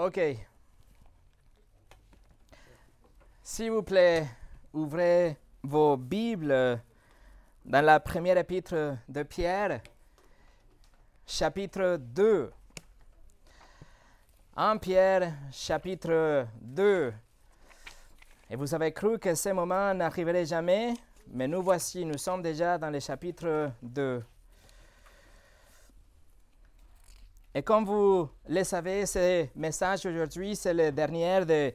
OK. S'il vous plaît, ouvrez vos Bibles dans la première épître de Pierre, chapitre 2. 1 Pierre, chapitre 2. Et vous avez cru que ce moment n'arriverait jamais, mais nous voici, nous sommes déjà dans le chapitre 2. Et comme vous le savez, ce message aujourd'hui, c'est le dernier de,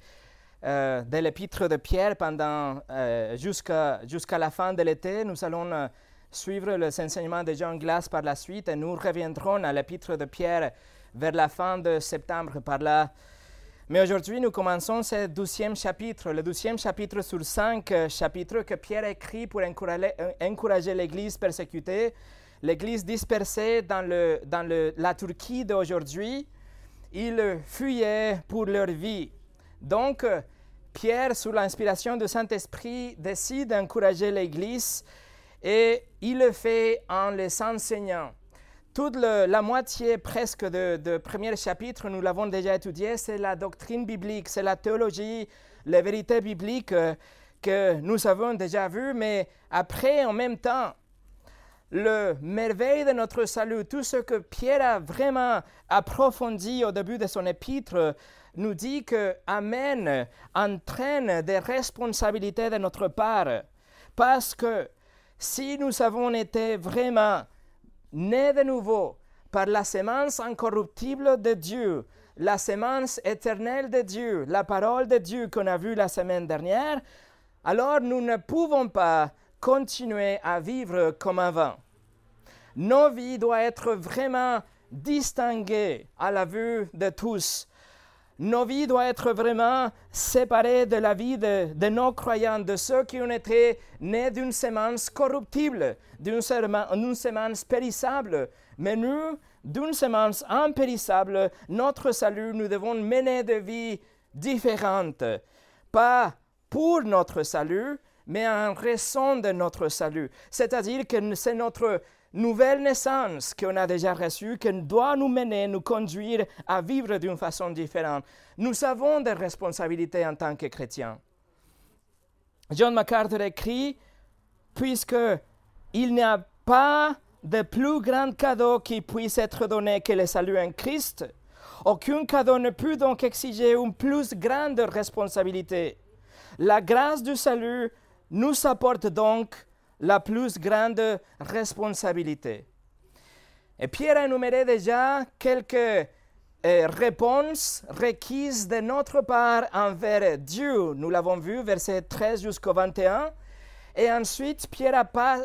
euh, de l'épître de Pierre pendant euh, jusqu'à la fin de l'été. Nous allons euh, suivre les enseignements de John Glass par la suite et nous reviendrons à l'épître de Pierre vers la fin de septembre par là. Mais aujourd'hui, nous commençons ce douzième chapitre, le douzième chapitre sur cinq chapitres que Pierre écrit pour encourager l'Église persécutée l'Église dispersée dans, le, dans le, la Turquie d'aujourd'hui, ils fuyaient pour leur vie. Donc, Pierre, sous l'inspiration du Saint-Esprit, décide d'encourager l'Église et il le fait en les enseignant. Toute la moitié presque de, de premier chapitre, nous l'avons déjà étudié, c'est la doctrine biblique, c'est la théologie, les vérités bibliques que nous avons déjà vues, mais après, en même temps, le merveille de notre salut, tout ce que Pierre a vraiment approfondi au début de son épître, nous dit que Amen entraîne des responsabilités de notre part. Parce que si nous avons été vraiment nés de nouveau par la semence incorruptible de Dieu, la semence éternelle de Dieu, la parole de Dieu qu'on a vue la semaine dernière, alors nous ne pouvons pas continuer à vivre comme avant. Nos vies doivent être vraiment distinguées à la vue de tous. Nos vies doivent être vraiment séparées de la vie de, nos croyants, de ceux qui ont été nés d'une semence corruptible, d'une semence périssable. Mais nous, d'une semence impérissable, notre salut, nous devons mener des vies différentes. Pas pour notre salut, mais en raison de notre salut. C'est-à-dire que c'est notre nouvelle naissance qu'on a déjà reçue, qui doit nous mener, nous conduire à vivre d'une façon différente. Nous avons des responsabilités en tant que chrétiens. John MacArthur écrit, puisque il n'y a pas de plus grand cadeau qui puisse être donné que le salut en Christ, aucun cadeau ne peut donc exiger une plus grande responsabilité. La grâce du salut nous apporte donc la plus grande responsabilité. Et Pierre a énuméré déjà quelques euh, réponses requises de notre part envers Dieu. Nous l'avons vu, verset 13 jusqu'au 21. Et ensuite, Pierre a,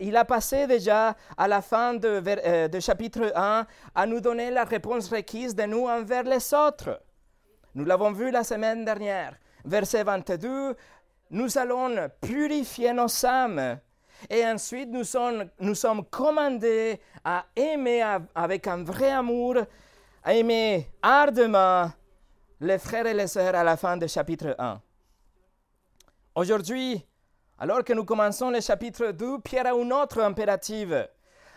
il a passé déjà à la fin de, euh, de chapitre 1 à nous donner la réponse requise de nous envers les autres. Nous l'avons vu la semaine dernière. Verset 22, nous allons purifier nos âmes. Et ensuite, nous sommes, commandés à aimer avec un vrai amour, à aimer ardemment les frères et les sœurs à la fin du chapitre 1. Aujourd'hui, alors que nous commençons le chapitre 2, Pierre a une autre impératif,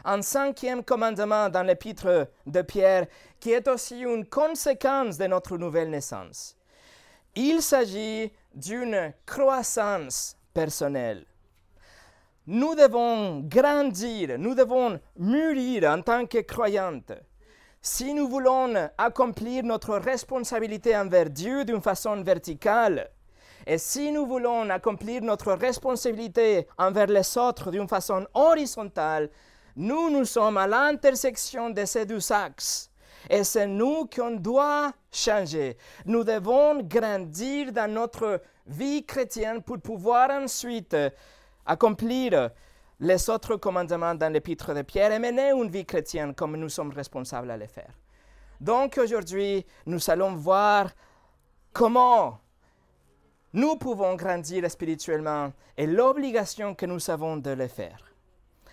un cinquième commandement dans l'épître de Pierre, qui est aussi une conséquence de notre nouvelle naissance. Il s'agit d'une croissance personnelle. Nous devons grandir, nous devons mûrir en tant que croyantes. Si nous voulons accomplir notre responsabilité envers Dieu d'une façon verticale, et si nous voulons accomplir notre responsabilité envers les autres d'une façon horizontale, nous, nous sommes à l'intersection de ces deux axes. Et c'est nous qu'on doit changer. Nous devons grandir dans notre vie chrétienne pour pouvoir ensuite accomplir les autres commandements dans l'épître de Pierre et mener une vie chrétienne comme nous sommes responsables à le faire. Donc aujourd'hui, nous allons voir comment nous pouvons grandir spirituellement et l'obligation que nous avons de le faire.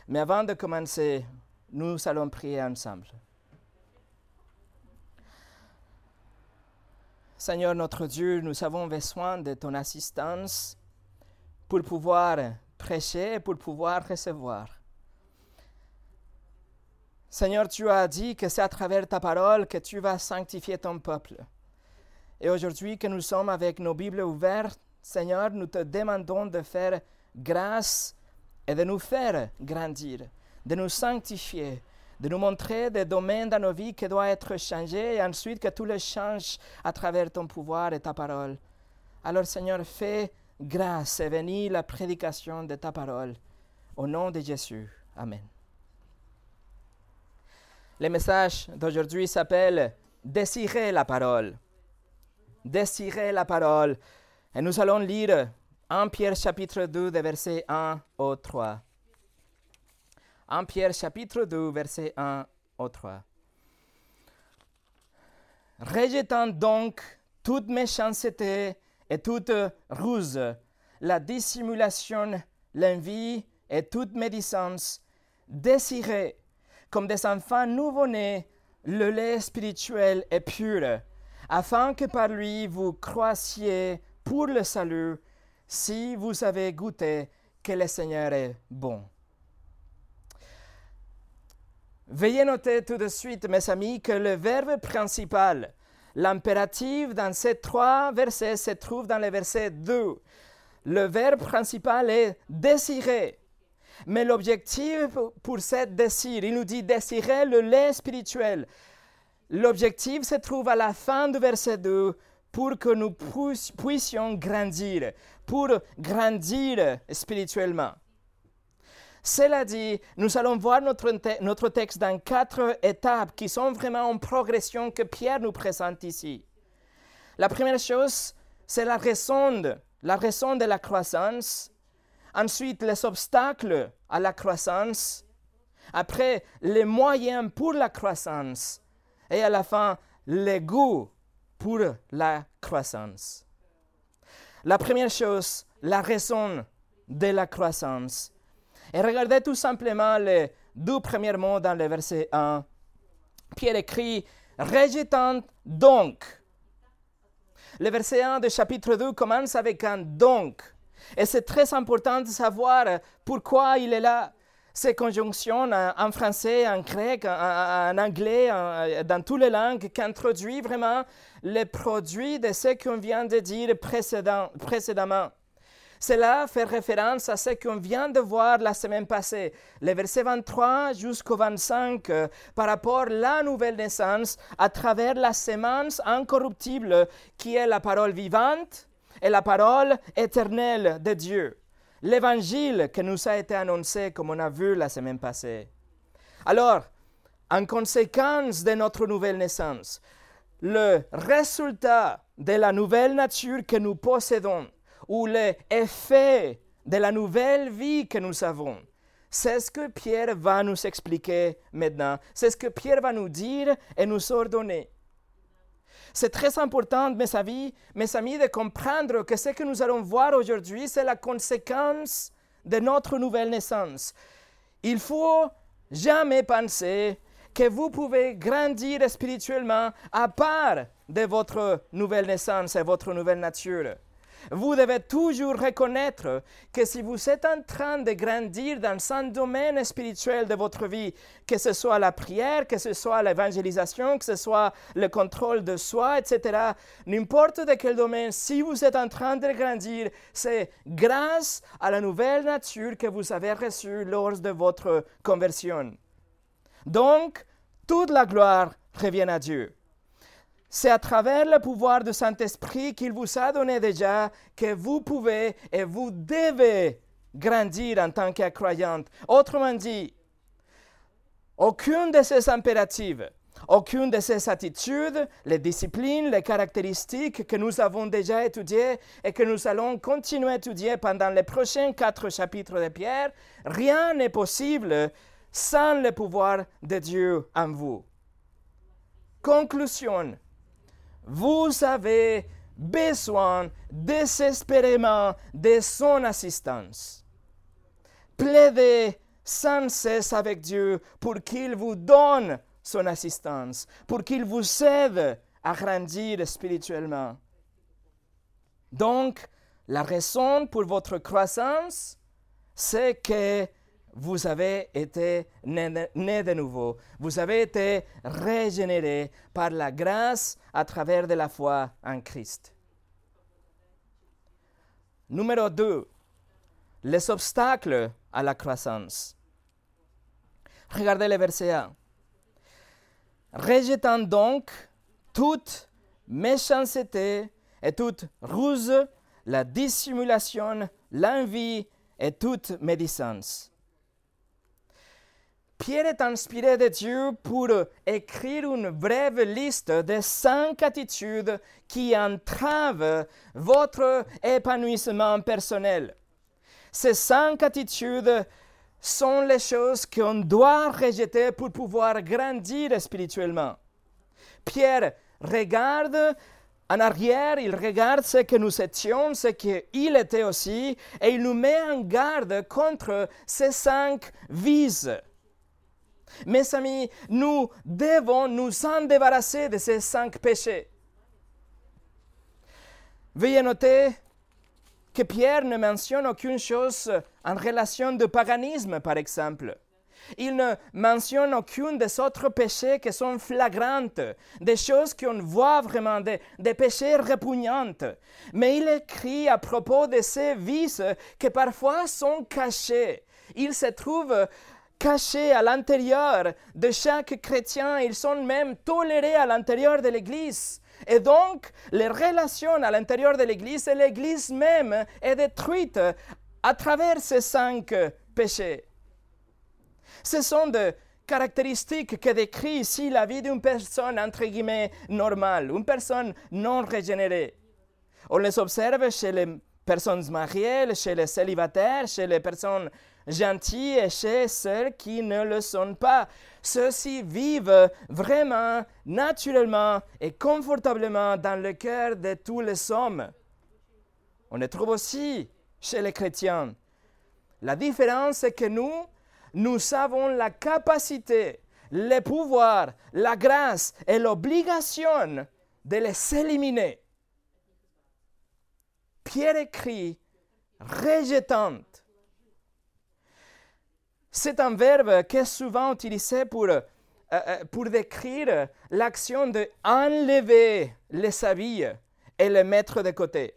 Mais avant de commencer, nous allons prier ensemble. Seigneur notre Dieu, nous avons besoin de ton assistance pour pouvoir prêcher et pour pouvoir recevoir. Seigneur, tu as dit que c'est à travers ta parole que tu vas sanctifier ton peuple. Et aujourd'hui que nous sommes avec nos Bibles ouvertes, Seigneur, nous te demandons de faire grâce et de nous faire grandir, de nous sanctifier, de nous montrer des domaines dans nos vies qui doivent être changés et ensuite que tout les change à travers ton pouvoir et ta parole. Alors Seigneur, fais grâce et bénis la prédication de ta parole. Au nom de Jésus. Amen. Le message d'aujourd'hui s'appelle Désirer la parole. Désirer la parole. Et nous allons lire 1 Pierre chapitre 2, de versets 1 au 3. 1 Pierre chapitre 2, verset 1 au 3. Rejetant donc toute méchanceté et toute ruse, la dissimulation, l'envie et toute médisance, désirez, comme des enfants nouveau-nés, le lait spirituel et pur, afin que par lui vous croissiez pour le salut, si vous avez goûté que le Seigneur est bon. Veuillez noter tout de suite, mes amis, que le verbe principal, l'impératif dans ces trois versets, se trouve dans le verset 2. Le verbe principal est désirer. Mais l'objectif pour ce désir, il nous dit désirer le lait spirituel. L'objectif se trouve à la fin du verset 2 pour que nous puissions grandir, pour grandir spirituellement. Cela dit, nous allons voir notre, texte dans quatre étapes qui sont vraiment en progression que Pierre nous présente ici. La première chose, c'est la raison, de, la raison de la croissance. Ensuite, les obstacles à la croissance. Après, les moyens pour la croissance. Et à la fin, les goûts pour la croissance. La première chose, la raison de la croissance. Et regardez tout simplement les deux premiers mots dans le verset 1. Pierre écrit Rejetant donc. Le verset 1 du chapitre 2 commence avec un donc. Et c'est très important de savoir pourquoi il est là. Ces conjonctions en français, en grec, en, anglais, dans toutes les langues, qui introduisent vraiment les produits de ce qu'on vient de dire précédemment. Cela fait référence à ce qu'on vient de voir la semaine passée, les versets 23 jusqu'au 25, euh, par rapport à la nouvelle naissance à travers la sémence incorruptible qui est la parole vivante et la parole éternelle de Dieu. L'évangile qui nous a été annoncé comme on a vu la semaine passée. Alors, en conséquence de notre nouvelle naissance, le résultat de la nouvelle nature que nous possédons, ou l'effet de la nouvelle vie que nous avons. C'est ce que Pierre va nous expliquer maintenant. C'est ce que Pierre va nous dire et nous ordonner. C'est très important, mes amis, mes amis, de comprendre que ce que nous allons voir aujourd'hui, c'est la conséquence de notre nouvelle naissance. Il faut jamais penser que vous pouvez grandir spirituellement à part de votre nouvelle naissance et votre nouvelle nature. Vous devez toujours reconnaître que si vous êtes en train de grandir dans un domaine spirituel de votre vie, que ce soit la prière, que ce soit l'évangélisation, que ce soit le contrôle de soi, etc., n'importe de quel domaine, si vous êtes en train de grandir, c'est grâce à la nouvelle nature que vous avez reçue lors de votre conversion. Donc, toute la gloire revient à Dieu. C'est à travers le pouvoir du Saint-Esprit qu'il vous a donné déjà que vous pouvez et vous devez grandir en tant que croyante. Autrement dit, aucune de ces impératifs, aucune de ces attitudes, les disciplines, les caractéristiques que nous avons déjà étudiées et que nous allons continuer à étudier pendant les prochains quatre chapitres de Pierre, rien n'est possible sans le pouvoir de Dieu en vous. Conclusion. Vous avez besoin désespérément de son assistance. Plaidez sans cesse avec Dieu pour qu'il vous donne son assistance, pour qu'il vous aide à grandir spirituellement. Donc, la raison pour votre croissance, c'est que vous avez été né, de nouveau. Vous avez été régénéré par la grâce à travers de la foi en Christ. Numéro 2. Les obstacles à la croissance. Regardez le verset 1. Rejetant donc toute méchanceté et toute ruse, la dissimulation, l'envie et toute médisance. Pierre est inspiré de Dieu pour écrire une brève liste de cinq attitudes qui entravent votre épanouissement personnel. Ces cinq attitudes sont les choses qu'on doit rejeter pour pouvoir grandir spirituellement. Pierre regarde en arrière, il regarde ce que nous étions, ce qu'il était aussi, et il nous met en garde contre ces cinq vices. Mes amis, nous devons nous en débarrasser de ces cinq péchés. Veuillez noter que Pierre ne mentionne aucune chose en relation de paganisme, par exemple. Il ne mentionne aucun des autres péchés qui sont flagrantes, des choses qu'on voit vraiment, des, des péchés répugnantes. Mais il écrit à propos de ces vices qui parfois sont cachés. Il se trouve cachés à l'intérieur de chaque chrétien, ils sont même tolérés à l'intérieur de l'Église. Et donc, les relations à l'intérieur de l'Église et l'Église même est détruite à travers ces cinq péchés. Ce sont des caractéristiques que décrit ici la vie d'une personne, entre guillemets, normale, une personne non régénérée. On les observe chez les personnes mariées, chez les célibataires, chez les personnes gentils et chez ceux qui ne le sont pas. Ceux-ci vivent vraiment, naturellement et confortablement dans le cœur de tous les hommes. On les trouve aussi chez les chrétiens. La différence est que nous, nous avons la capacité, le pouvoir, la grâce et l'obligation de les éliminer. Pierre écrit, rejetant c'est un verbe qui est souvent utilisé pour, euh, euh, pour décrire l'action de enlever les habits et les mettre de côté.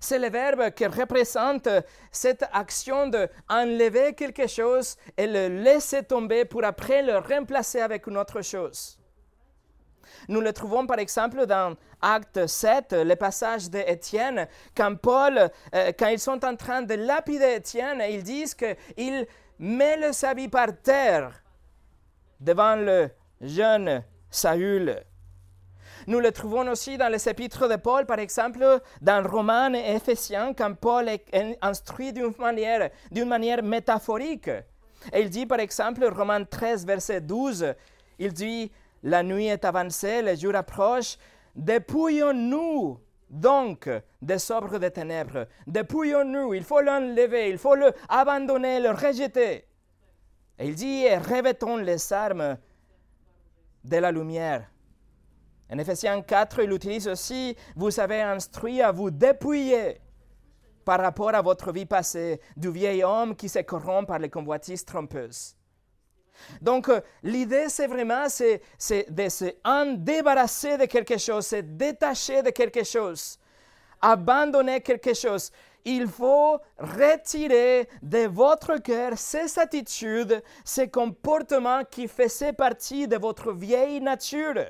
C'est le verbe qui représente cette action de enlever quelque chose et le laisser tomber pour après le remplacer avec une autre chose. Nous le trouvons par exemple dans Acte 7, le passage d'Étienne, quand Paul, euh, quand ils sont en train de lapider Étienne, ils disent qu'il met le sabit par terre devant le jeune Saül. Nous le trouvons aussi dans les épîtres de Paul, par exemple, dans Romains et Éphésiens, quand Paul est instruit d'une manière, d'une manière métaphorique. Et il dit, par exemple, Romains 13, verset 12, il dit, la nuit est avancée, le jour approche, dépouillons-nous donc des œuvres des ténèbres, dépouillons-nous, il faut l'enlever, il faut le abandonner, le rejeter. Et il dit, revêtons les armes de la lumière. En Ephésiens 4, il utilise aussi, vous avez instruit à vous dépouiller par rapport à votre vie passée du vieil homme qui se corrompt par les convoitises trompeuses. Donc, euh, l'idée, c'est vraiment c'est, de se débarrasser de quelque chose, se détacher de quelque chose, abandonner quelque chose. Il faut retirer de votre cœur ces attitudes, ces comportements qui faisaient partie de votre vieille nature.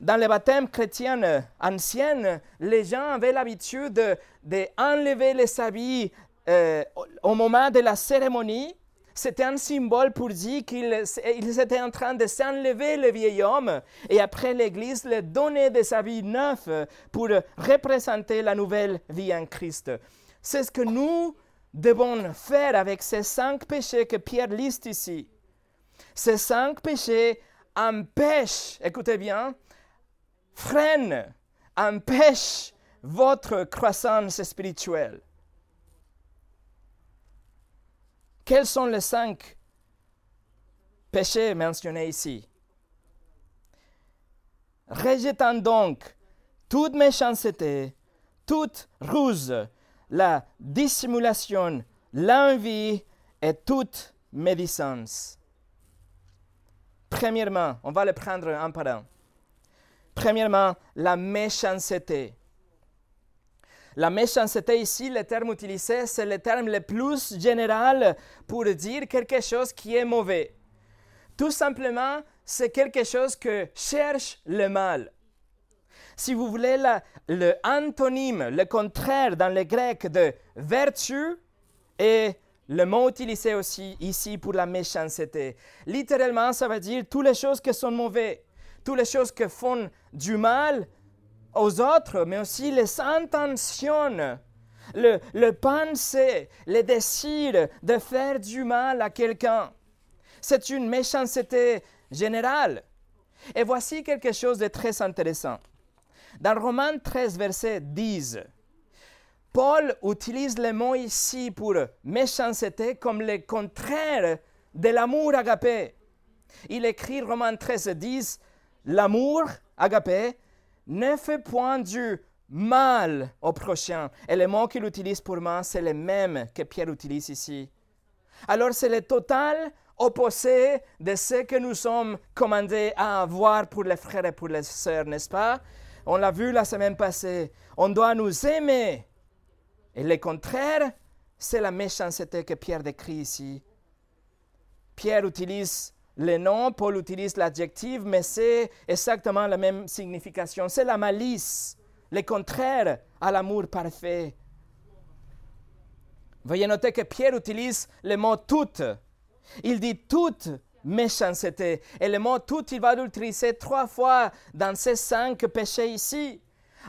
Dans les baptêmes chrétiens anciens, les gens avaient l'habitude d'enlever de les habits euh, au moment de la cérémonie c'était un symbole pour dire qu'ils étaient en train de s'enlever le vieil homme et après l'Église leur donnait des habits neufs pour représenter la nouvelle vie en Christ. C'est ce que nous devons faire avec ces cinq péchés que Pierre liste ici. Ces cinq péchés empêchent, écoutez bien, freinent, empêchent votre croissance spirituelle. Quels sont les cinq péchés mentionnés ici? Rejetant donc toute méchanceté, toute ruse, la dissimulation, l'envie et toute médisance. Premièrement, on va le prendre un par un. Premièrement, la méchanceté. La méchanceté ici, le terme utilisé, c'est le terme le plus général pour dire quelque chose qui est mauvais. Tout simplement, c'est quelque chose que cherche le mal. Si vous voulez, le antonyme, le contraire dans le grec de vertu est le mot utilisé aussi ici pour la méchanceté. Littéralement, ça veut dire toutes les choses qui sont mauvaises, toutes les choses qui font du mal aux autres, mais aussi les intentions, le, le penser, le désir de faire du mal à quelqu'un. C'est une méchanceté générale. Et voici quelque chose de très intéressant. Dans Romains 13, verset 10, Paul utilise le mot ici pour méchanceté comme le contraire de l'amour agapé. Il écrit Romains 13, 10, L'amour agapé ne fait point du mal au prochain. Et le mot qu'il utilise pour moi, c'est le même que Pierre utilise ici. Alors c'est le total opposé de ce que nous sommes commandés à avoir pour les frères et pour les sœurs, n'est-ce pas? On l'a vu la semaine passée. On doit nous aimer et le contraire, c'est la méchanceté que Pierre décrit ici. Pierre utilise le nom, Paul utilise l'adjectif, mais c'est exactement la même signification. C'est la malice, le contraire à l'amour parfait. Veuillez noter que Pierre utilise le mot toute. Il dit toute méchanceté. Et le mot toute, il va l'utiliser trois fois dans ces cinq péchés ici.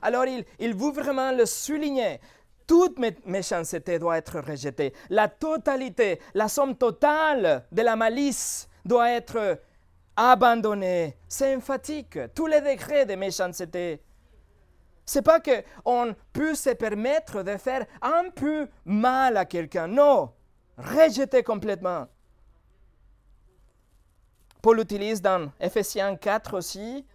Alors il, il veut vraiment le souligner toute méchanceté doit être rejetée. La totalité, la somme totale de la malice doit être abandonnée. C'est emphatique. Tous les degrés de méchanceté. C'est pas qu'on peut se permettre de faire un peu mal à quelqu'un. Non, rejeter complètement. Paul utilise dans Ephésiens 4 aussi,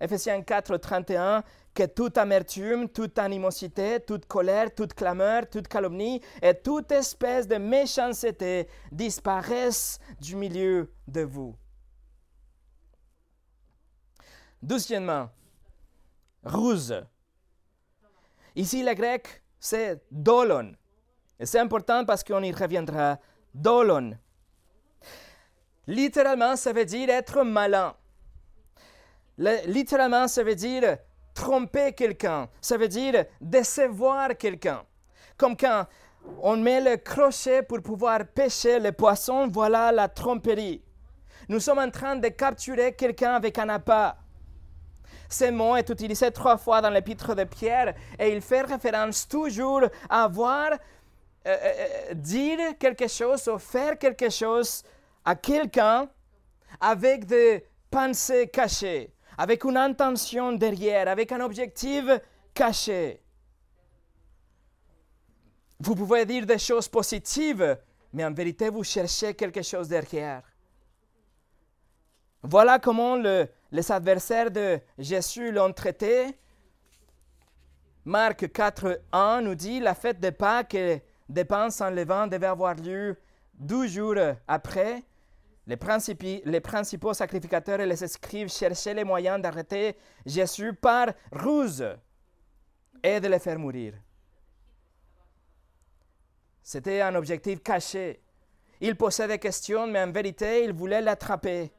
Ephésiens 4, 31, que toute amertume, toute animosité, toute colère, toute clameur, toute calomnie et toute espèce de méchanceté disparaissent du milieu de vous. Deuxièmement, ruse. Ici, le grec, c'est dolon. Et c'est important parce qu'on y reviendra. Dolon. Littéralement, ça veut dire être malin. littéralement, ça veut dire tromper quelqu'un, ça veut dire décevoir quelqu'un. Comme quand on met le crochet pour pouvoir pêcher le poisson, voilà la tromperie. Nous sommes en train de capturer quelqu'un avec un appât. Ce mot est utilisé trois fois dans l'épître de Pierre et il fait référence toujours à voir, euh, euh, euh, dire quelque chose ou faire quelque chose à quelqu'un avec des pensées cachées, avec une intention derrière, avec un objectif caché. Vous pouvez dire des choses positives, mais en vérité, vous cherchez quelque chose derrière. Voilà comment les adversaires de Jésus l'ont traité. Marc 4, 1 nous dit la fête de Pâques et des pains sans devait avoir lieu deux jours après. Les, principaux sacrificateurs et les escribes cherchaient les moyens d'arrêter Jésus par ruse et de le faire mourir. C'était un objectif caché. Ils posaient des questions, mais en vérité, ils voulaient l'attraper.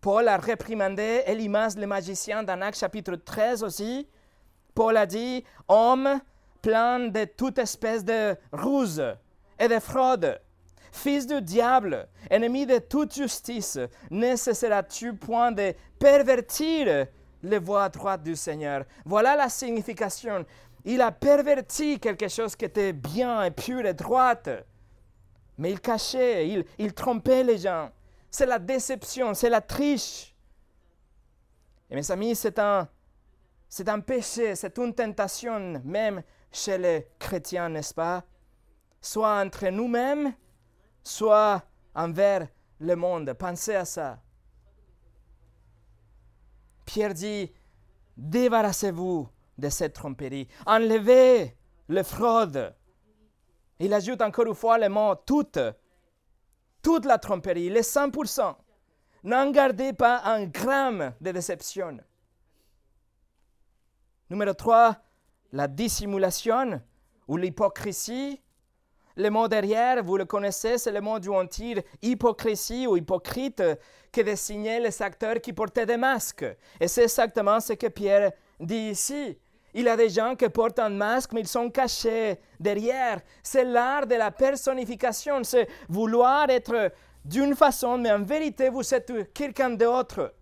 Paul a réprimandé Elimas le magicien dans chapitre 13 aussi. Paul a dit, homme plein de toute espèce de ruse et de fraude Fils du diable, ennemi de toute justice, ne cesseras-tu point de pervertir les voies droites du Seigneur? Voilà la signification. Il a perverti quelque chose qui était bien et pur et droite. Mais il cachait, il, il trompait les gens. C'est la déception, c'est la triche. Et mes amis, c'est un, c'est un péché, c'est une tentation, même chez les chrétiens, n'est-ce pas? Soit entre nous-mêmes soit envers le monde. Pensez à ça. Pierre dit, débarrassez-vous de cette tromperie. Enlevez le fraude Il ajoute encore une fois le mot toute. Toute la tromperie, les 100%. N'en gardez pas un gramme de déception. Numéro 3, la dissimulation ou l'hypocrisie. Le mot derrière, vous le connaissez, c'est le mot du on tire hypocrisie ou hypocrite qui désignait les acteurs qui portaient des masques. Et c'est exactement ce que Pierre dit ici. Il y a des gens qui portent un masque, mais ils sont cachés derrière. C'est l'art de la personnification, c'est vouloir être d'une façon, mais en vérité, vous êtes quelqu'un d'autre.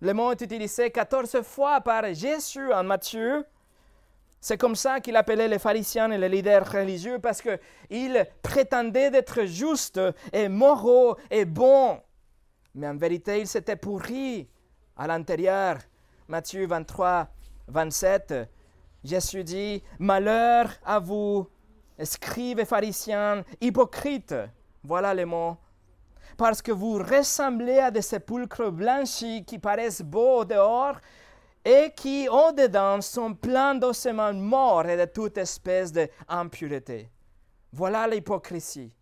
Le mot est utilisé 14 fois par Jésus en Matthieu. C'est comme ça qu'il appelait les pharisiens et les leaders religieux parce qu'ils prétendaient d'être justes et moraux et bons. Mais en vérité, ils s'étaient pourris à l'intérieur. Matthieu 23, 27, Jésus dit, Malheur à vous, scribes et pharisiens, hypocrites. Voilà les mots. Parce que vous ressemblez à des sépulcres blanchis qui paraissent beaux dehors et qui, au-dedans, sont pleins d'ossements morts et de toute espèce d'impureté. Voilà l'hypocrisie.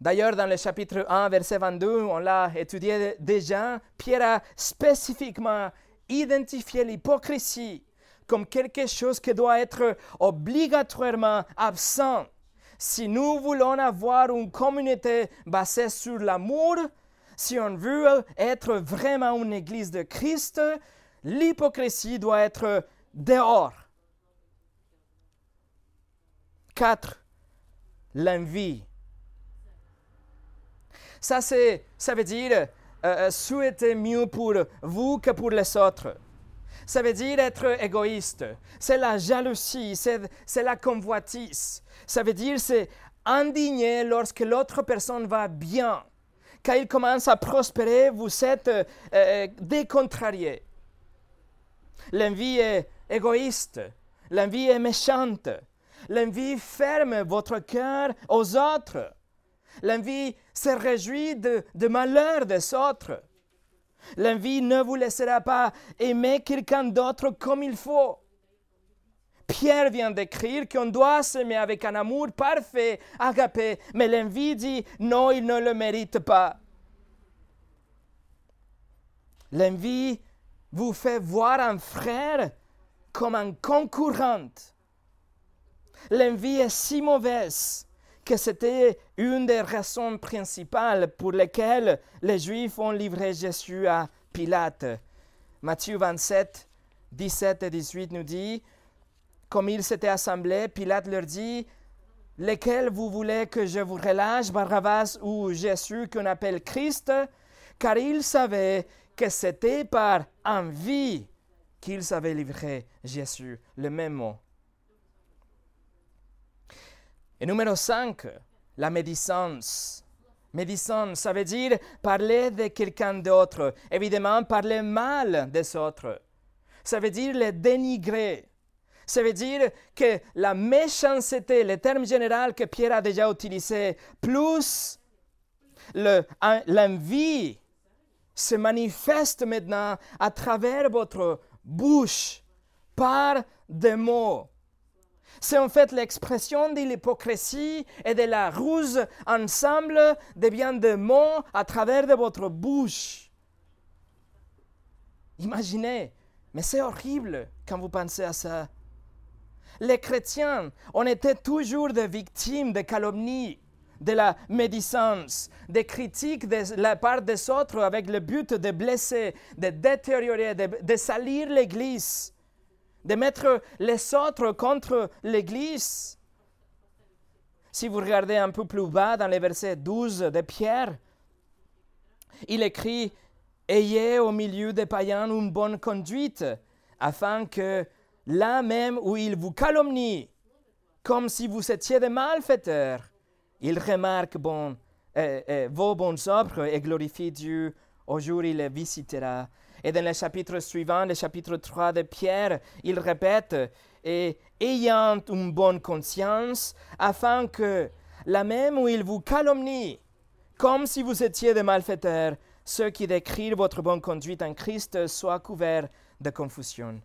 D'ailleurs, dans le chapitre 1, verset 22, on l'a étudié déjà, Pierre a spécifiquement identifié l'hypocrisie comme quelque chose qui doit être obligatoirement absent. Si nous voulons avoir une communauté basée sur l'amour, si on veut être vraiment une église de Christ, l'hypocrisie doit être dehors. 4. L'envie. Ça, ça veut dire euh, euh, souhaiter mieux pour vous que pour les autres. Ça veut dire être égoïste. C'est la jalousie, c'est la convoitise. Ça veut dire c'est indigné lorsque l'autre personne va bien. Quand il commence à prospérer, vous êtes euh, décontrarié. L'envie est égoïste. L'envie est méchante. L'envie ferme votre cœur aux autres. L'envie se réjouit de, de malheur des autres. L'envie ne vous laissera pas aimer quelqu'un d'autre comme il faut. Pierre vient d'écrire qu'on doit s'aimer avec un amour parfait, agapé, mais l'envie dit non, il ne le mérite pas. L'envie vous fait voir un frère comme un concurrent. L'envie est si mauvaise que c'était une des raisons principales pour lesquelles les Juifs ont livré Jésus à Pilate. Matthieu 27, 17 et 18 nous dit, comme ils s'étaient assemblés, Pilate leur dit, Lesquels vous voulez que je vous relâche, Barabbas ou Jésus qu'on appelle Christ? Car il savait que c'était par envie qu'ils avaient livré Jésus, le même mot. Et numéro 5, la médisance. Médisance, ça veut dire parler de quelqu'un d'autre. Évidemment, parler mal des autres. Ça veut dire le dénigrer. Ça veut dire que la méchanceté, le terme général que Pierre a déjà utilisé, plus l'envie se manifeste maintenant à travers votre bouche par des mots. C'est en fait l'expression de l'hypocrisie et de la ruse ensemble devient des mots à travers de votre bouche. Imaginez, mais c'est horrible quand vous pensez à ça. Les chrétiens, on était toujours des victimes de calomnies, de la médisance, des critiques de la part des autres avec le but de blesser, de détériorer, de salir l'Église de mettre les autres contre l'Église. Si vous regardez un peu plus bas dans le verset 12 de Pierre, il écrit Ayez au milieu des païens une bonne conduite, afin que là même où ils vous calomnient, comme si vous étiez des malfaiteurs, ils remarquent bon, euh, euh, vos bonnes œuvres et glorifient Dieu. Au jour où il les visitera. Et dans le chapitre suivant, le chapitre 3 de Pierre, il répète, et ayant une bonne conscience, afin que, la même où il vous calomnie, comme si vous étiez des malfaiteurs, ceux qui décrivent votre bonne conduite en Christ soient couverts de confusion.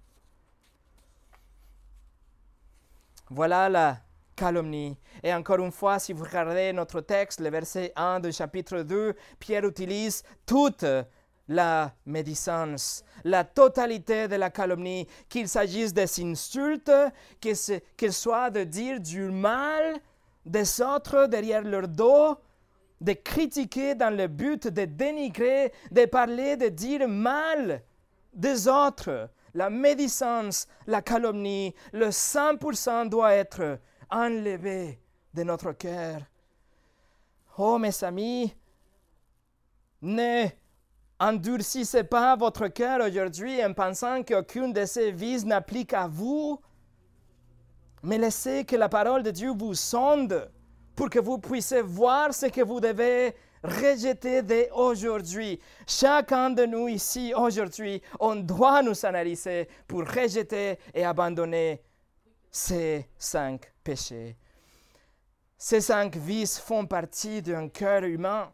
Voilà la calomnie. Et encore une fois, si vous regardez notre texte, le verset 1 du chapitre 2, Pierre utilise toute la médisance, la totalité de la calomnie, qu'il s'agisse des insultes, qu'il soit de dire du mal des autres derrière leur dos, de critiquer dans le but de dénigrer, de parler, de dire mal des autres. La médisance, la calomnie, le 100% doit être enlevé de notre cœur. Oh mes amis, ne endurcissez pas votre cœur aujourd'hui en pensant qu'aucune de ces vices n'applique à vous, mais laissez que la parole de Dieu vous sonde pour que vous puissiez voir ce que vous devez rejeter dès aujourd'hui. Chacun de nous ici aujourd'hui, on doit nous analyser pour rejeter et abandonner ces cinq péchés. Ces cinq vices font partie d'un cœur humain.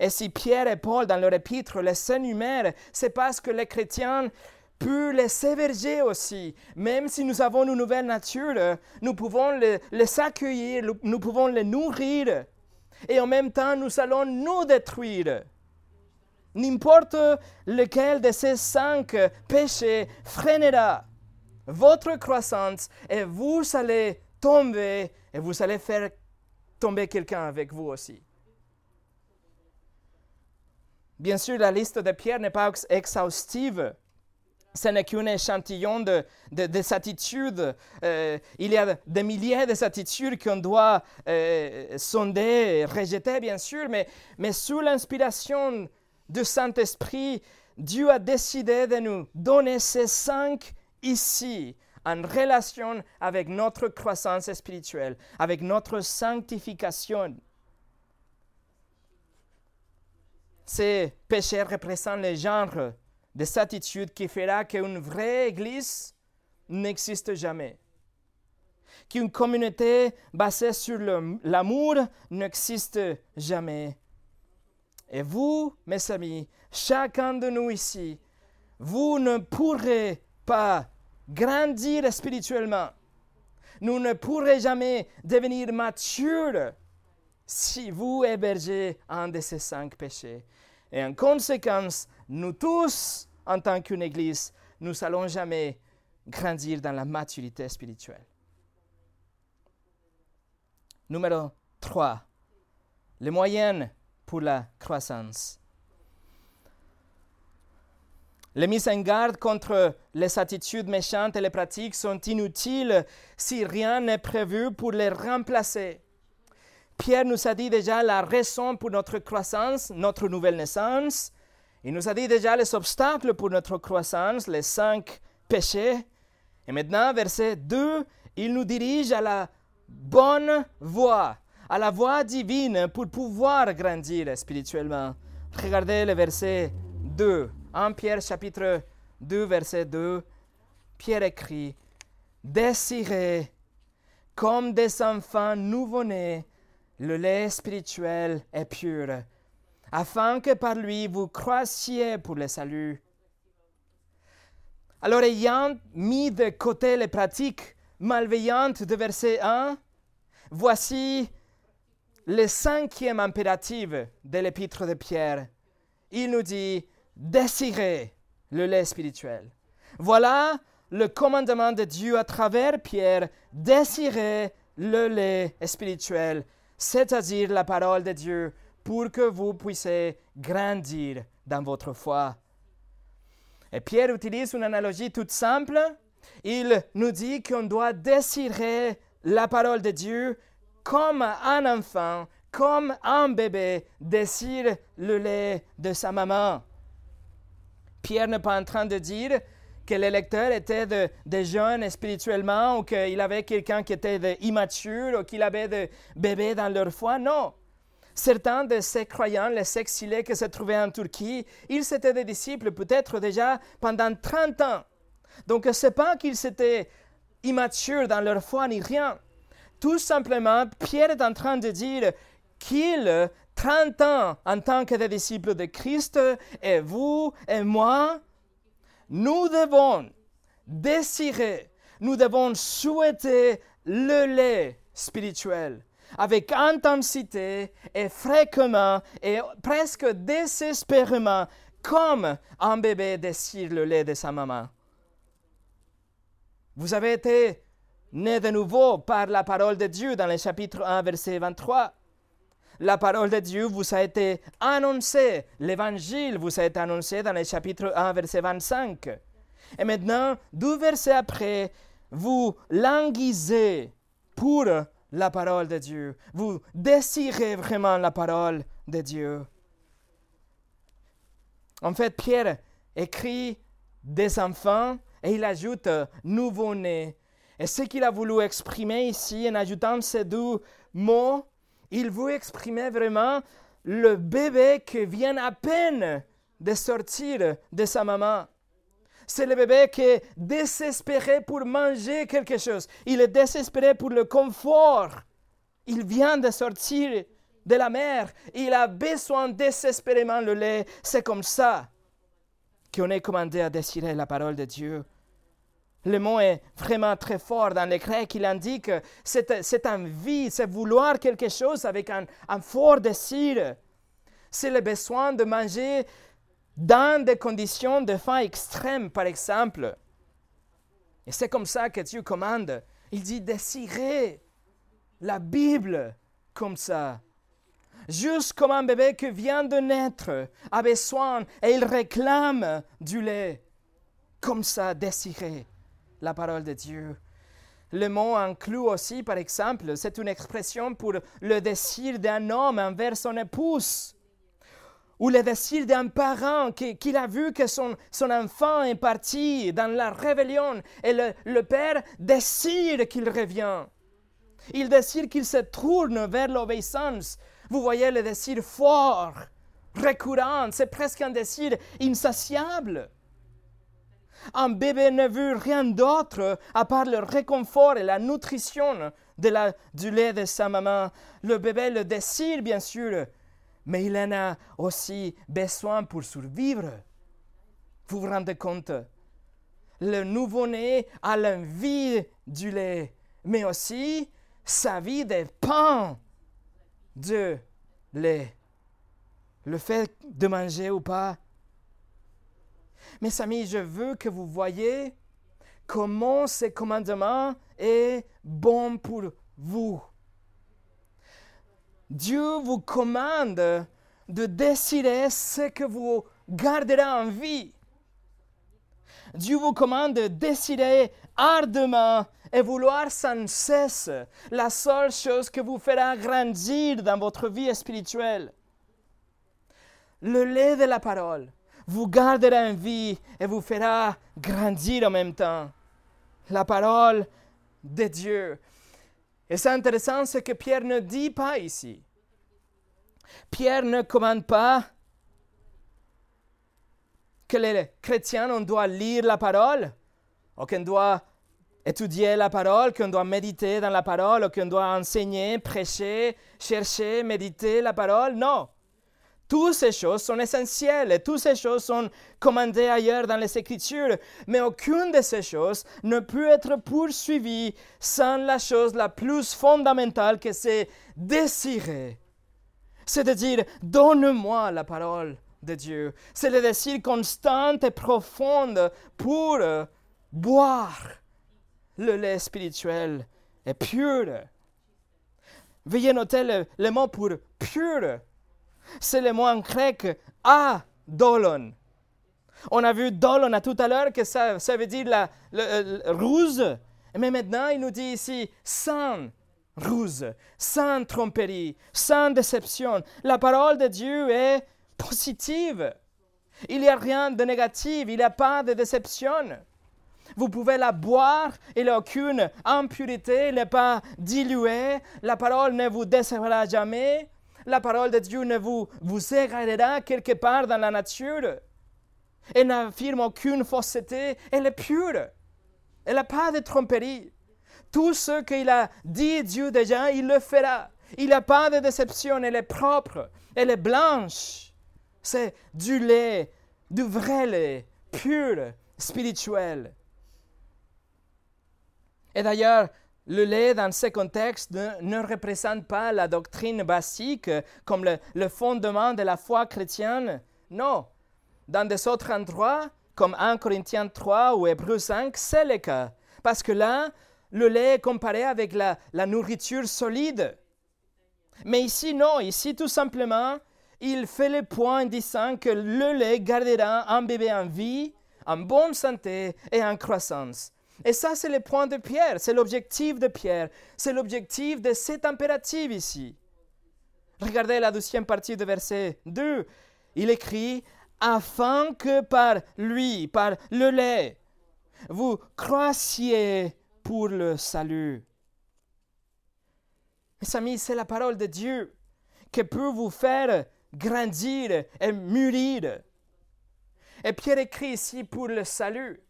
Et si Pierre et Paul, dans leur épître, les énumèrent, c'est parce que les chrétiens peuvent les héberger aussi. Même si nous avons une nouvelle nature, nous pouvons les, les accueillir, nous pouvons les nourrir. Et en même temps, nous allons nous détruire. N'importe lequel de ces cinq péchés freinera votre croissance et vous allez tomber et vous allez faire tomber quelqu'un avec vous aussi. Bien sûr, la liste de Pierre n'est pas exhaustive. Ce n'est qu'un échantillon de, de, attitudes. Euh, il y a des milliers de attitudes qu'on doit euh, sonder, rejeter, bien sûr, mais, mais sous l'inspiration du Saint-Esprit, Dieu a décidé de nous donner ces cinq ici en relation avec notre croissance spirituelle, avec notre sanctification. Ces péchés représentent le genre de attitude qui fera qu'une vraie Église n'existe jamais. Qu'une communauté basée sur l'amour n'existe jamais. Et vous, mes amis, chacun de nous ici, vous ne pourrez pas grandir spirituellement. Nous ne pourrez jamais devenir matures si vous hébergez un de ces cinq péchés. Et en conséquence, nous tous, en tant qu'une Église, nous n'allons jamais grandir dans la maturité spirituelle. Numéro 3. Les moyens pour la croissance. Les mises en garde contre les attitudes méchantes et les pratiques sont inutiles si rien n'est prévu pour les remplacer. Pierre nous a dit déjà la raison pour notre croissance, notre nouvelle naissance. Il nous a dit déjà les obstacles pour notre croissance, les cinq péchés. Et maintenant, verset 2, il nous dirige à la bonne voie, à la voie divine pour pouvoir grandir spirituellement. Regardez le verset 2. 1 Pierre chapitre 2, verset 2, Pierre écrit, Désirez comme des enfants nouveau-nés le lait spirituel et pur, afin que par lui vous croissiez pour le salut. Alors, ayant mis de côté les pratiques malveillantes de verset 1, voici le cinquième impératif de l'épître de Pierre. Il nous dit, désirer le lait spirituel. Voilà le commandement de Dieu à travers Pierre, désirer le lait spirituel, c'est-à-dire la parole de Dieu, pour que vous puissiez grandir dans votre foi. Et Pierre utilise une analogie toute simple. Il nous dit qu'on doit désirer la parole de Dieu comme un enfant, comme un bébé désire le lait de sa maman. Pierre n'est pas en train de dire que les lecteurs étaient des jeunes spirituellement ou qu'il avait quelqu'un qui était immature ou qu'il avait des bébés dans leur foi. Non. Certains de ces croyants, les exilés qui se trouvaient en Turquie, ils étaient des disciples peut-être déjà pendant 30 ans. Donc ce n'est pas qu'ils étaient immatures dans leur foi ni rien. Tout simplement, Pierre est en train de dire qu'ils 30 ans en tant que des disciples de Christ, et vous et moi, nous devons désirer, nous devons souhaiter le lait spirituel avec intensité et fréquemment et presque désespérément, comme un bébé désire le lait de sa maman. Vous avez été né de nouveau par la parole de Dieu dans le chapitre 1, verset 23. La parole de Dieu vous a été annoncée, l'évangile vous a été annoncé dans le chapitre 1, verset 25. Et maintenant, deux versets après, vous languissez pour la parole de Dieu. Vous désirez vraiment la parole de Dieu. En fait, Pierre écrit des enfants et il ajoute nouveau-né. Et ce qu'il a voulu exprimer ici en ajoutant ces deux mots, il veut exprimer vraiment le bébé qui vient à peine de sortir de sa maman. C'est le bébé qui est désespéré pour manger quelque chose. Il est désespéré pour le confort. Il vient de sortir de la mer. Il a besoin désespérément le lait. C'est comme ça qu'on est commandé à désirer la parole de Dieu. Le mot est vraiment très fort dans le grec. Il indique cette, cette envie, c'est vouloir quelque chose avec un, un fort désir. C'est le besoin de manger dans des conditions de faim extrêmes, par exemple. Et c'est comme ça que Dieu commande. Il dit désirer la Bible comme ça. Juste comme un bébé qui vient de naître a besoin et il réclame du lait. Comme ça, désirer la parole de Dieu. Le mot inclut aussi, par exemple, c'est une expression pour le désir d'un homme envers son épouse ou le désir d'un parent qui, a vu que son, son, enfant est parti dans la rébellion et le, le père désire qu'il revienne. Il désire qu'il se tourne vers l'obéissance. Vous voyez le désir fort, récurrent, c'est presque un désir insatiable. Un bébé ne veut rien d'autre à part le réconfort et la nutrition de la, du lait de sa maman. Le bébé le désire, bien sûr, mais il en a aussi besoin pour survivre. Vous vous rendez compte? Le nouveau-né a l'envie du lait, mais aussi sa vie dépend de lait. Le fait de manger ou pas? Mes amis, je veux que vous voyez comment ce commandement est bon pour vous. Dieu vous commande de décider ce que vous garderez en vie. Dieu vous commande de décider ardemment et vouloir sans cesse la seule chose que vous fera grandir dans votre vie spirituelle. Le lait de la parole vous gardera en vie et vous fera grandir en même temps. La parole de Dieu. Et c'est intéressant ce que Pierre ne dit pas ici. Pierre ne commande pas que les chrétiens, on doit lire la parole, ou qu'on doit étudier la parole, qu'on doit méditer dans la parole, ou qu'on doit enseigner, prêcher, chercher, méditer la parole. Non. Toutes ces choses sont essentielles et toutes ces choses sont commandées ailleurs dans les Écritures, mais aucune de ces choses ne peut être poursuivie sans la chose la plus fondamentale que c'est désirer. C'est-à-dire, donne-moi la parole de Dieu. C'est le désir constant et profond pour boire le lait spirituel et pur. Veuillez noter le, le mot pour pur c'est le mot en grec adolon. On a vu dolon à tout à l'heure que ça, ça, veut dire la, ruse. Mais maintenant, il nous dit ici sans ruse, sans tromperie, sans déception. La parole de Dieu est positive. Il n'y a rien de négatif, il n'y a pas de déception. Vous pouvez la boire, il n'y a aucune impurité, il n'est pas dilué, la parole ne vous décevra jamais, la parole de Dieu ne vous, vous quelque part dans la nature. Elle n'affirme aucune fausseté, elle est pure. Elle n'a pas de tromperie. Tout ce qu'il a dit Dieu déjà, il le fera. Il n'a pas de déception, elle est propre, elle est blanche. C'est du lait, du vrai lait, pur, spirituel. Et d'ailleurs, le lait, dans ce contexte, ne, représente pas la doctrine basique comme le, fondement de la foi chrétienne. Non. Dans des autres endroits, comme 1 Corinthiens 3 ou Hébreux 5, c'est le cas. Parce que là, le lait est comparé avec la, la nourriture solide. Mais ici, non. Ici, tout simplement, il fait le point en disant que le lait gardera un bébé en vie, en bonne santé et en croissance. Et ça, c'est le point de Pierre, c'est l'objectif de Pierre, c'est l'objectif de cet impératif ici. Regardez la deuxième partie de verset 2. Il écrit afin que par lui, par le lait, vous croissiez pour le salut. Mes amis, c'est la parole de Dieu qui peut vous faire grandir et mûrir. Et Pierre écrit ici pour le salut.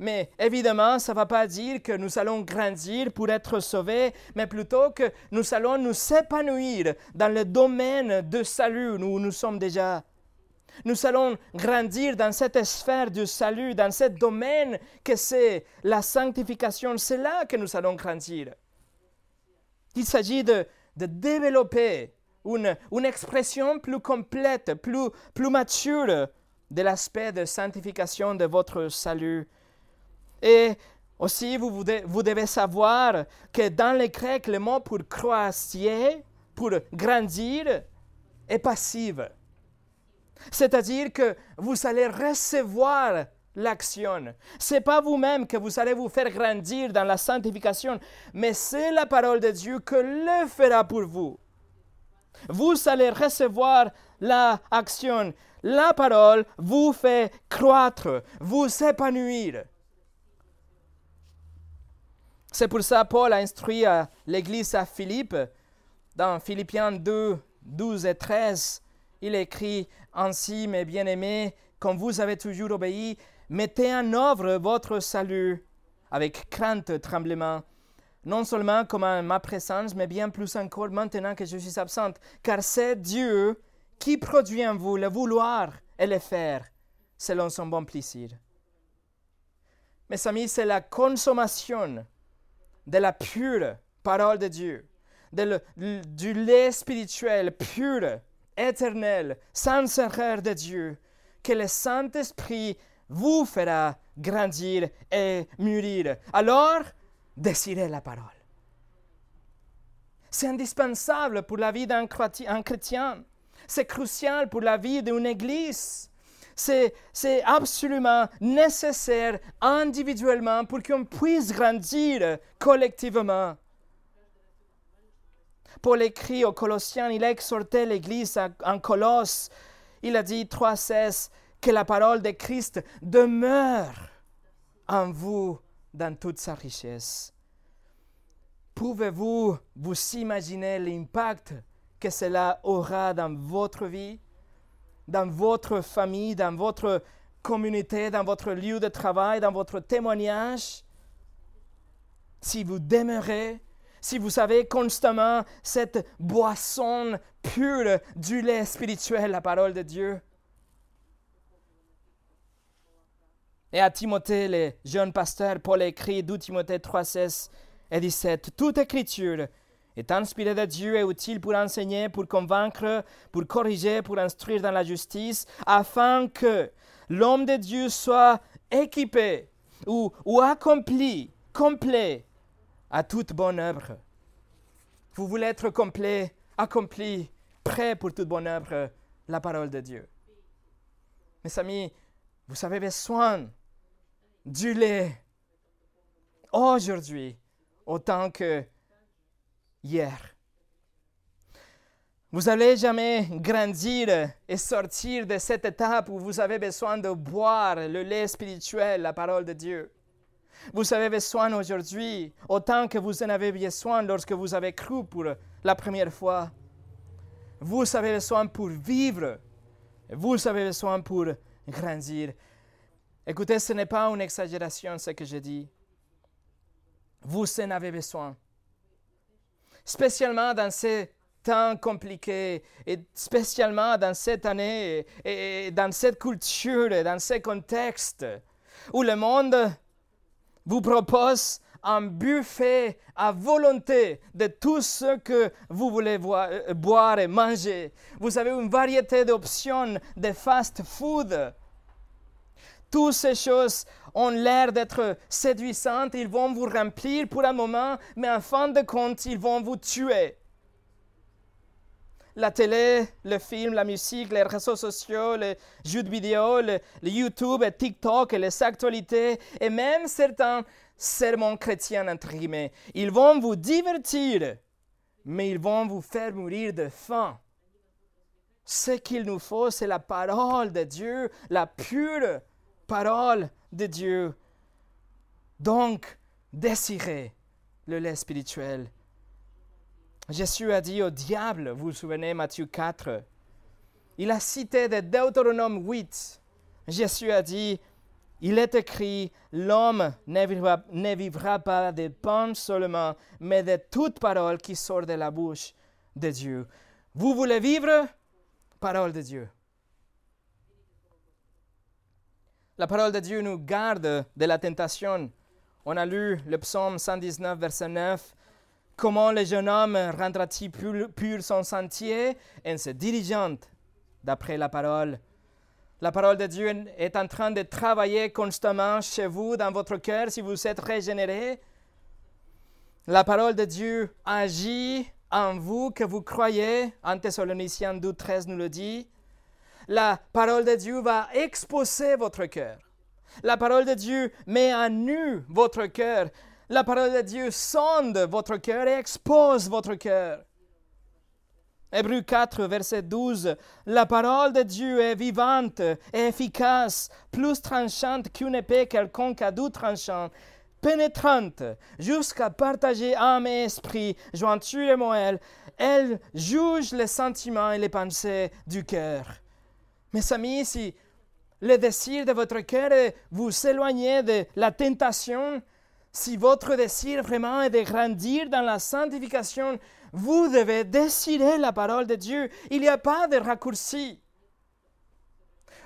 Mais évidemment, ça ne va pas dire que nous allons grandir pour être sauvés, mais plutôt que nous allons nous épanouir dans le domaine de salut où nous sommes déjà. Nous allons grandir dans cette sphère du salut, dans ce domaine que c'est la sanctification. C'est là que nous allons grandir. Il s'agit de, développer une, expression plus complète, plus mature de l'aspect de sanctification de votre salut. Et aussi, vous, devez savoir que dans le grec, le mot pour croisier, pour grandir, est passive. C'est-à-dire que vous allez recevoir l'action. Ce n'est pas vous-même que vous allez vous faire grandir dans la sanctification, mais c'est la parole de Dieu que le fera pour vous. Vous allez recevoir l'action. La parole vous fait croître, vous épanouir. C'est pour ça que Paul a instruit l'église à Philippe, dans Philippiens 2, 12 et 13. Il écrit Ainsi, mes bien-aimés, comme vous avez toujours obéi, mettez en œuvre votre salut avec crainte et tremblement, non seulement comme en ma présence, mais bien plus encore maintenant que je suis absente, car c'est Dieu qui produit en vous le vouloir et le faire selon son bon plaisir. Mes amis, c'est la consommation de la pure parole de Dieu, de du lait spirituel pur, éternel, sans erreur de Dieu, que le Saint-Esprit vous fera grandir et mûrir. Alors, désirez la parole. C'est indispensable pour la vie d'un chrétien. C'est crucial pour la vie d'une église. C'est absolument nécessaire individuellement pour qu'on puisse grandir collectivement. Paul écrit aux Colossiens, il a exhorté l'Église en Colosse. Il a dit 3.16 que la parole de Christ demeure en vous dans toute sa richesse. Pouvez-vous vous imaginer l'impact que cela aura dans votre vie? Dans votre famille, dans votre communauté, dans votre lieu de travail, dans votre témoignage, si vous demeurez, si vous avez constamment cette boisson pure du lait spirituel, la parole de Dieu. Et à Timothée, le jeune pasteur, Paul écrit 2 Timothée 3, 16 et 17, Toute écriture est inspiré de Dieu et utile pour enseigner, pour convaincre, pour corriger, pour instruire dans la justice, afin que l'homme de Dieu soit équipé ou, accompli, complet à toute bonne œuvre. Vous voulez être complet, accompli, prêt pour toute bonne œuvre, la parole de Dieu. Mes amis, vous avez besoin du lait aujourd'hui autant que hier. Vous n'allez jamais grandir et sortir de cette étape où vous avez besoin de boire le lait spirituel, la parole de Dieu. Vous avez besoin aujourd'hui, autant que vous en avez besoin lorsque vous avez cru pour la première fois. Vous avez besoin pour vivre. Vous avez besoin pour grandir. Écoutez, ce n'est pas une exagération ce que je dis. Vous en avez besoin spécialement dans ces temps compliqués et spécialement dans cette année et dans cette culture et dans ce contexte où le monde vous propose un buffet à volonté de tout ce que vous voulez euh, boire et manger. Vous avez une variété d'options de fast-food. Toutes ces choses ont l'air d'être séduisantes, ils vont vous remplir pour un moment, mais en fin de compte, ils vont vous tuer. La télé, le film, la musique, les réseaux sociaux, les jeux de vidéo, le, YouTube et TikTok et les actualités, et même certains sermons chrétiens, guillemets, ils vont vous divertir, mais ils vont vous faire mourir de faim. Ce qu'il nous faut, c'est la parole de Dieu, la pure parole de Dieu. Donc, désirez le lait spirituel Jésus a dit au diable, vous vous souvenez, Matthieu 4, il a cité de Deutéronome 8. Jésus a dit, il est écrit, l'homme ne vivra, pas de pain seulement, mais de toute parole qui sort de la bouche de Dieu. Vous voulez vivre? Parole de Dieu. La parole de Dieu nous garde de la tentation. On a lu le psaume 119, verset 9. Comment le jeune homme rendra-t-il pur, son sentier en se dirigeant d'après la parole? La parole de Dieu est en train de travailler constamment chez vous, dans votre cœur, si vous êtes régénéré. La parole de Dieu agit en vous que vous croyez. 1 Thessaloniciens 12, 13 nous le dit. La parole de Dieu va exposer votre cœur. La parole de Dieu met à nu votre cœur. La parole de Dieu sonde votre cœur et expose votre cœur. Hébreu 4, verset 12. La parole de Dieu est vivante et efficace, plus tranchante qu'une épée quelconque à doux tranchant, pénétrante, jusqu'à partager âme et esprit, jointure et moelle. Elle juge les sentiments et les pensées du cœur. Mes amis, si le désir de votre cœur est vous éloigner de la tentation, si votre désir vraiment est de grandir dans la sanctification, vous devez désirer la parole de Dieu. Il n'y a pas de raccourci.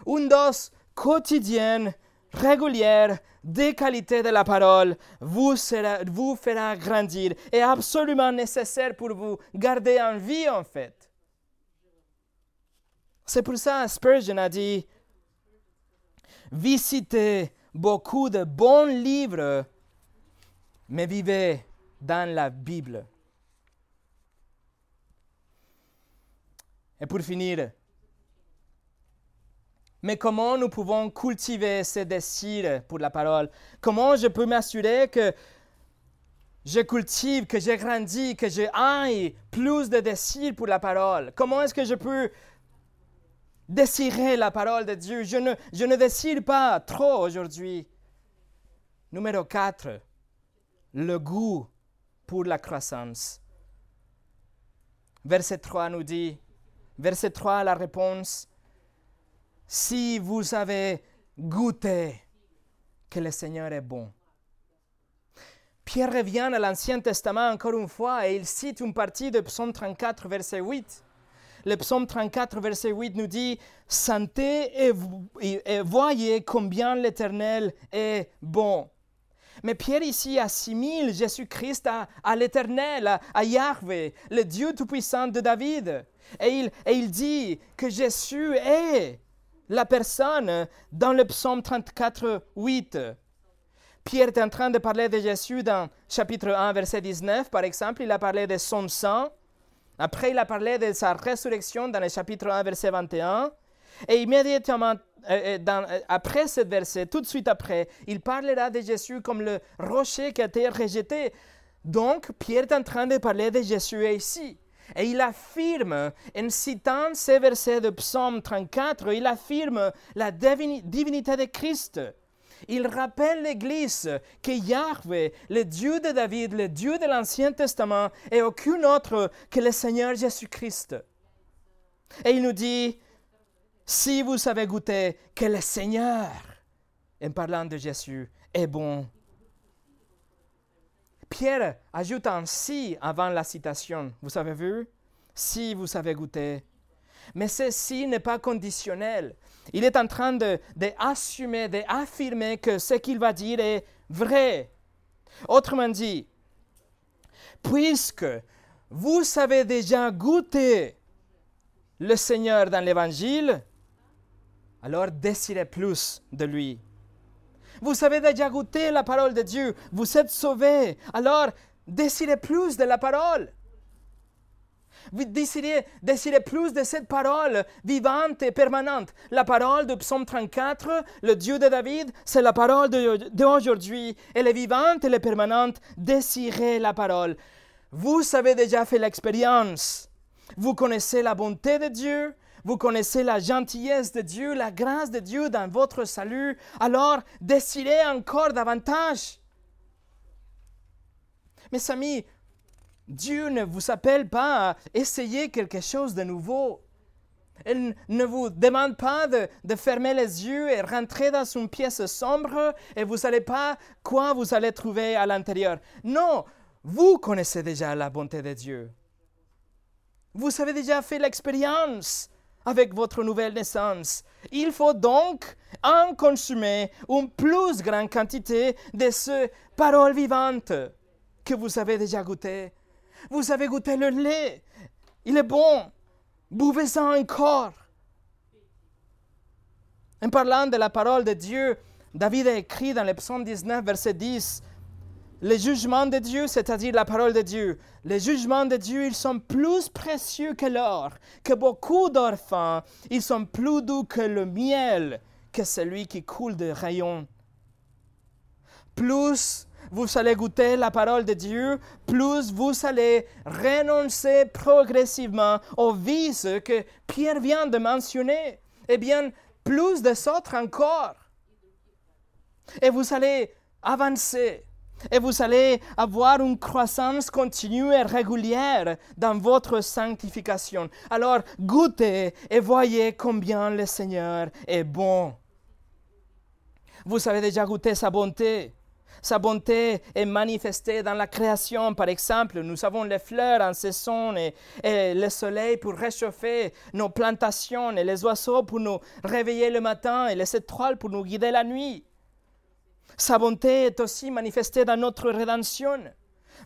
Une dose quotidienne, régulière, des qualités de la parole vous, vous fera grandir et absolument nécessaire pour vous garder en vie en fait. C'est pour ça Spurgeon a dit, visitez beaucoup de bons livres mais vivez dans la Bible. Et pour finir, mais comment nous pouvons cultiver ce désir pour la parole? Comment je peux m'assurer que je cultive, que j'ai grandi, que j'ai plus de désir pour la parole? Comment est-ce que je peux désirer la parole de Dieu je ne, je désire pas trop aujourd'hui. Numéro 4 le goût pour la croissance. Verset 3 nous dit, verset 3, la réponse, si vous avez goûté que le Seigneur est bon. Pierre revient à l'Ancien Testament encore une fois et il cite une partie de Psaume 34, verset 8. Le Psaume 34, verset 8 nous dit, Sentez et voyez combien l'Éternel est bon. Mais Pierre ici assimile Jésus-Christ à, l'Éternel, à, Yahvé, le Dieu Tout-Puissant de David. Et il, et il dit que Jésus est la personne dans le psaume 34, 8. Pierre est en train de parler de Jésus dans chapitre 1, verset 19, par exemple. Il a parlé de son sang. Après, il a parlé de sa résurrection dans le chapitre 1, verset 21. Et immédiatement euh, euh, euh, après ce verset, tout de suite après, il parlera de Jésus comme le rocher qui a été rejeté. Donc, Pierre est en train de parler de Jésus ici. Et il affirme, en citant ces versets de Psaume 34, il affirme la divinité de Christ. Il rappelle l'Église que Yahvé, le Dieu de David, le Dieu de l'Ancien Testament, est aucun autre que le Seigneur Jésus-Christ. Et il nous dit, si vous savez goûter que le Seigneur, en parlant de Jésus, est bon. Pierre ajoute un si avant la citation. Vous avez vu? Si vous savez goûter. Mais ce si n'est pas conditionnel. Il est en train d'assumer, de, d'affirmer que ce qu'il va dire est vrai. Autrement dit, puisque vous savez déjà goûter le Seigneur dans l'Évangile, alors désirez plus de lui. Vous savez déjà goûter la parole de Dieu, vous êtes sauvés, alors désirez plus de la parole. Vous désirez, plus de cette parole vivante et permanente. La parole de Psaume 34, le Dieu de David, c'est la parole d'aujourd'hui. Elle est vivante, elle est permanente. Désirez la parole. Vous avez déjà fait l'expérience. Vous connaissez la bonté de Dieu, vous connaissez la gentillesse de Dieu, la grâce de Dieu dans votre salut. Alors, désirez encore davantage. Mes amis, Dieu ne vous appelle pas à essayer quelque chose de nouveau. Il ne vous demande pas de, fermer les yeux et rentrer dans une pièce sombre et vous ne savez pas quoi vous allez trouver à l'intérieur. Non, vous connaissez déjà la bonté de Dieu. Vous avez déjà fait l'expérience avec votre nouvelle naissance. Il faut donc en consommer une plus grande quantité de ces paroles vivantes que vous avez déjà goûtées. Vous avez goûté le lait. Il est bon. Buvez-en encore. En parlant de la parole de Dieu, David a écrit dans le psaume 19, verset 10, les jugements de Dieu, c'est-à-dire la parole de Dieu, les jugements de Dieu, ils sont plus précieux que l'or, que beaucoup d'or Ils sont plus doux que le miel, que celui qui coule de rayons. Plus vous allez goûter la parole de Dieu, plus vous allez renoncer progressivement aux vices que Pierre vient de mentionner. Eh bien, plus de autres encore. Et vous allez avancer. Et vous allez avoir une croissance continue et régulière dans votre sanctification. Alors goûtez et voyez combien le Seigneur est bon. Vous avez déjà goûté sa bonté. Sa bonté est manifestée dans la création. Par exemple, nous avons les fleurs en saison et, le soleil pour réchauffer nos plantations et les oiseaux pour nous réveiller le matin et les étoiles pour nous guider la nuit. Sa bonté est aussi manifestée dans notre rédemption.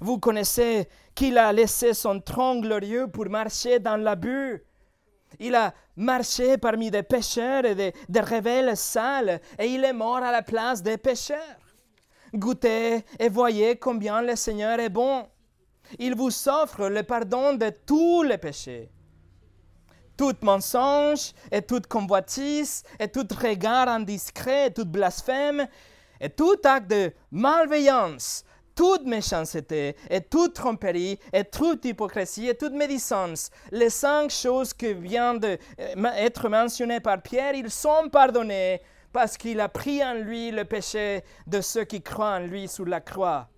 Vous connaissez qu'il a laissé son tronc glorieux pour marcher dans la bulle. Il a marché parmi des pécheurs et des, des rebelles sales, et il est mort à la place des pécheurs. Goûtez et voyez combien le Seigneur est bon. Il vous offre le pardon de tous les péchés. Tout mensonge et toute convoitise et tout regard indiscret et toute blasphème et tout acte de malveillance, toute méchanceté et toute tromperie et toute hypocrisie et toute médisance, les cinq choses qui viennent d'être euh, mentionnées par Pierre, ils sont pardonnés parce qu'il a pris en lui le péché de ceux qui croient en lui sous la croix.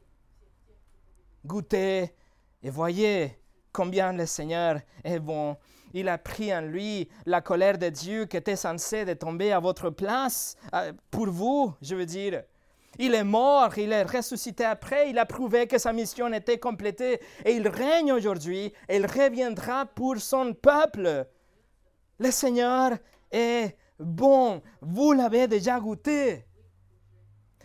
Goûtez et voyez combien le Seigneur est bon. Il a pris en lui la colère de Dieu qui était censée tomber à votre place, euh, pour vous, je veux dire. Il est mort, il est ressuscité après, il a prouvé que sa mission était complétée et il règne aujourd'hui et il reviendra pour son peuple. Le Seigneur est bon, vous l'avez déjà goûté.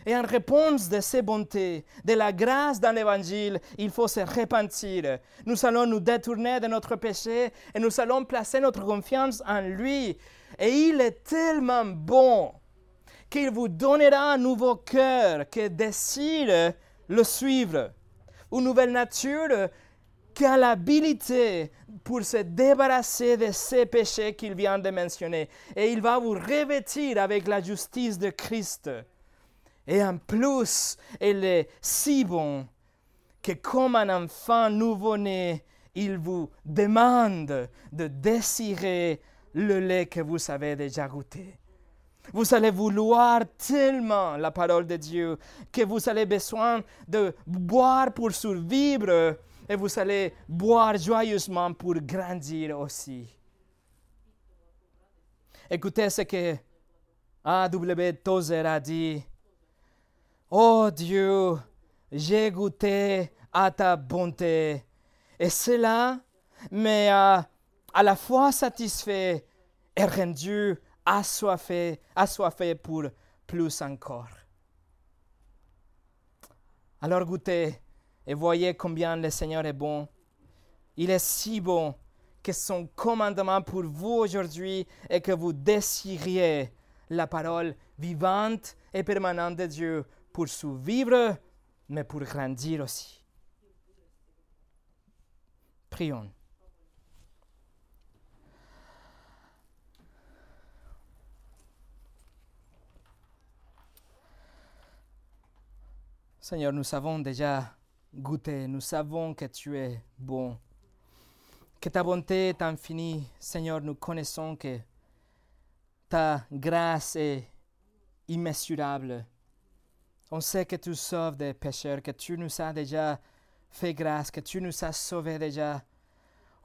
Et en réponse de ces bontés, de la grâce dans l'Évangile, il faut se repentir. Nous allons nous détourner de notre péché et nous allons placer notre confiance en lui. Et il est tellement bon qu'il vous donnera un nouveau cœur qui décide le suivre, une nouvelle nature qui a l'habilité pour se débarrasser de ces péchés qu'il vient de mentionner. Et il va vous revêtir avec la justice de Christ. Et en plus, il est si bon que comme un enfant nouveau-né, il vous demande de désirer le lait que vous avez déjà goûté. Vous allez vouloir tellement la parole de Dieu que vous avez besoin de boire pour survivre et vous allez boire joyeusement pour grandir aussi. Écoutez ce que A.W. Tozer a dit. Oh Dieu, j'ai goûté à ta bonté, et cela m'a à la fois satisfait et rendu assoiffé, assoiffé pour plus encore. Alors goûtez et voyez combien le Seigneur est bon. Il est si bon que son commandement pour vous aujourd'hui est que vous désiriez la parole vivante et permanente de Dieu pour survivre, mais pour grandir aussi. Prions. Seigneur, nous avons déjà goûté, nous savons que tu es bon, que ta bonté est infinie. Seigneur, nous connaissons que ta grâce est immesurable. On sait que tu sauves des pécheurs, que tu nous as déjà fait grâce, que tu nous as sauvés déjà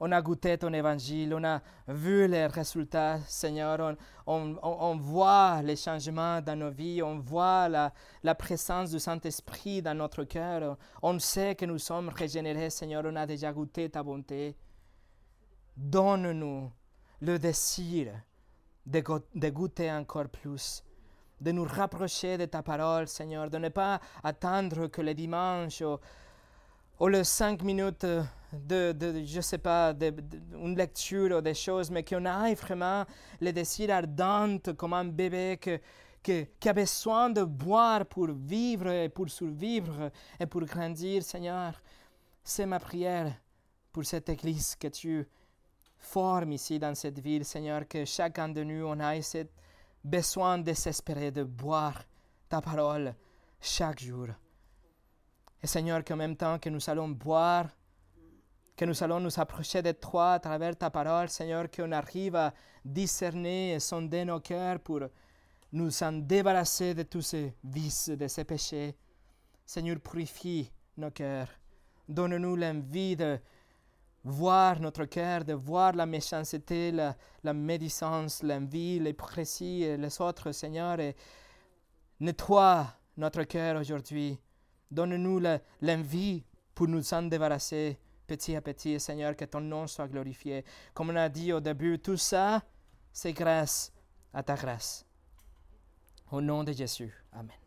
on a goûté ton évangile, on a vu les résultats, Seigneur, on, voit les changements dans nos vies, on voit la, présence du Saint-Esprit dans notre cœur, on sait que nous sommes régénérés, Seigneur, on a déjà goûté ta bonté. Donne-nous le désir de, de goûter encore plus de nous rapprocher de ta parole, Seigneur, de ne pas attendre que le dimanche ou les cinq minutes de, de je ne sais pas, de, une lecture ou des choses, mais qu'on ait vraiment le désir ardent comme un bébé que, qui a besoin de boire pour vivre et pour survivre et pour grandir, Seigneur. C'est ma prière pour cette Église que tu formes ici dans cette ville, Seigneur, que chacun de nous, on ait ce besoin désespéré de boire ta parole chaque jour. Et Seigneur, qu'en même temps que nous allons boire, que nous allons nous approcher de toi à travers ta parole, Seigneur, qu'on arrive à discerner et sonder nos cœurs pour nous en débarrasser de tous ces vices, de ces péchés. Seigneur, purifie nos cœurs. Donne-nous l'envie de voir notre cœur, de voir la méchanceté, la, la médisance, l'envie, l'hypocrisie et les autres, Seigneur, et nettoie notre cœur aujourd'hui. Donne-nous l'envie pour nous en débarrasser petit à petit, Seigneur, que ton nom soit glorifié. Comme on a dit au début, tout ça, c'est grâce à ta grâce. Au nom de Jésus. Amen.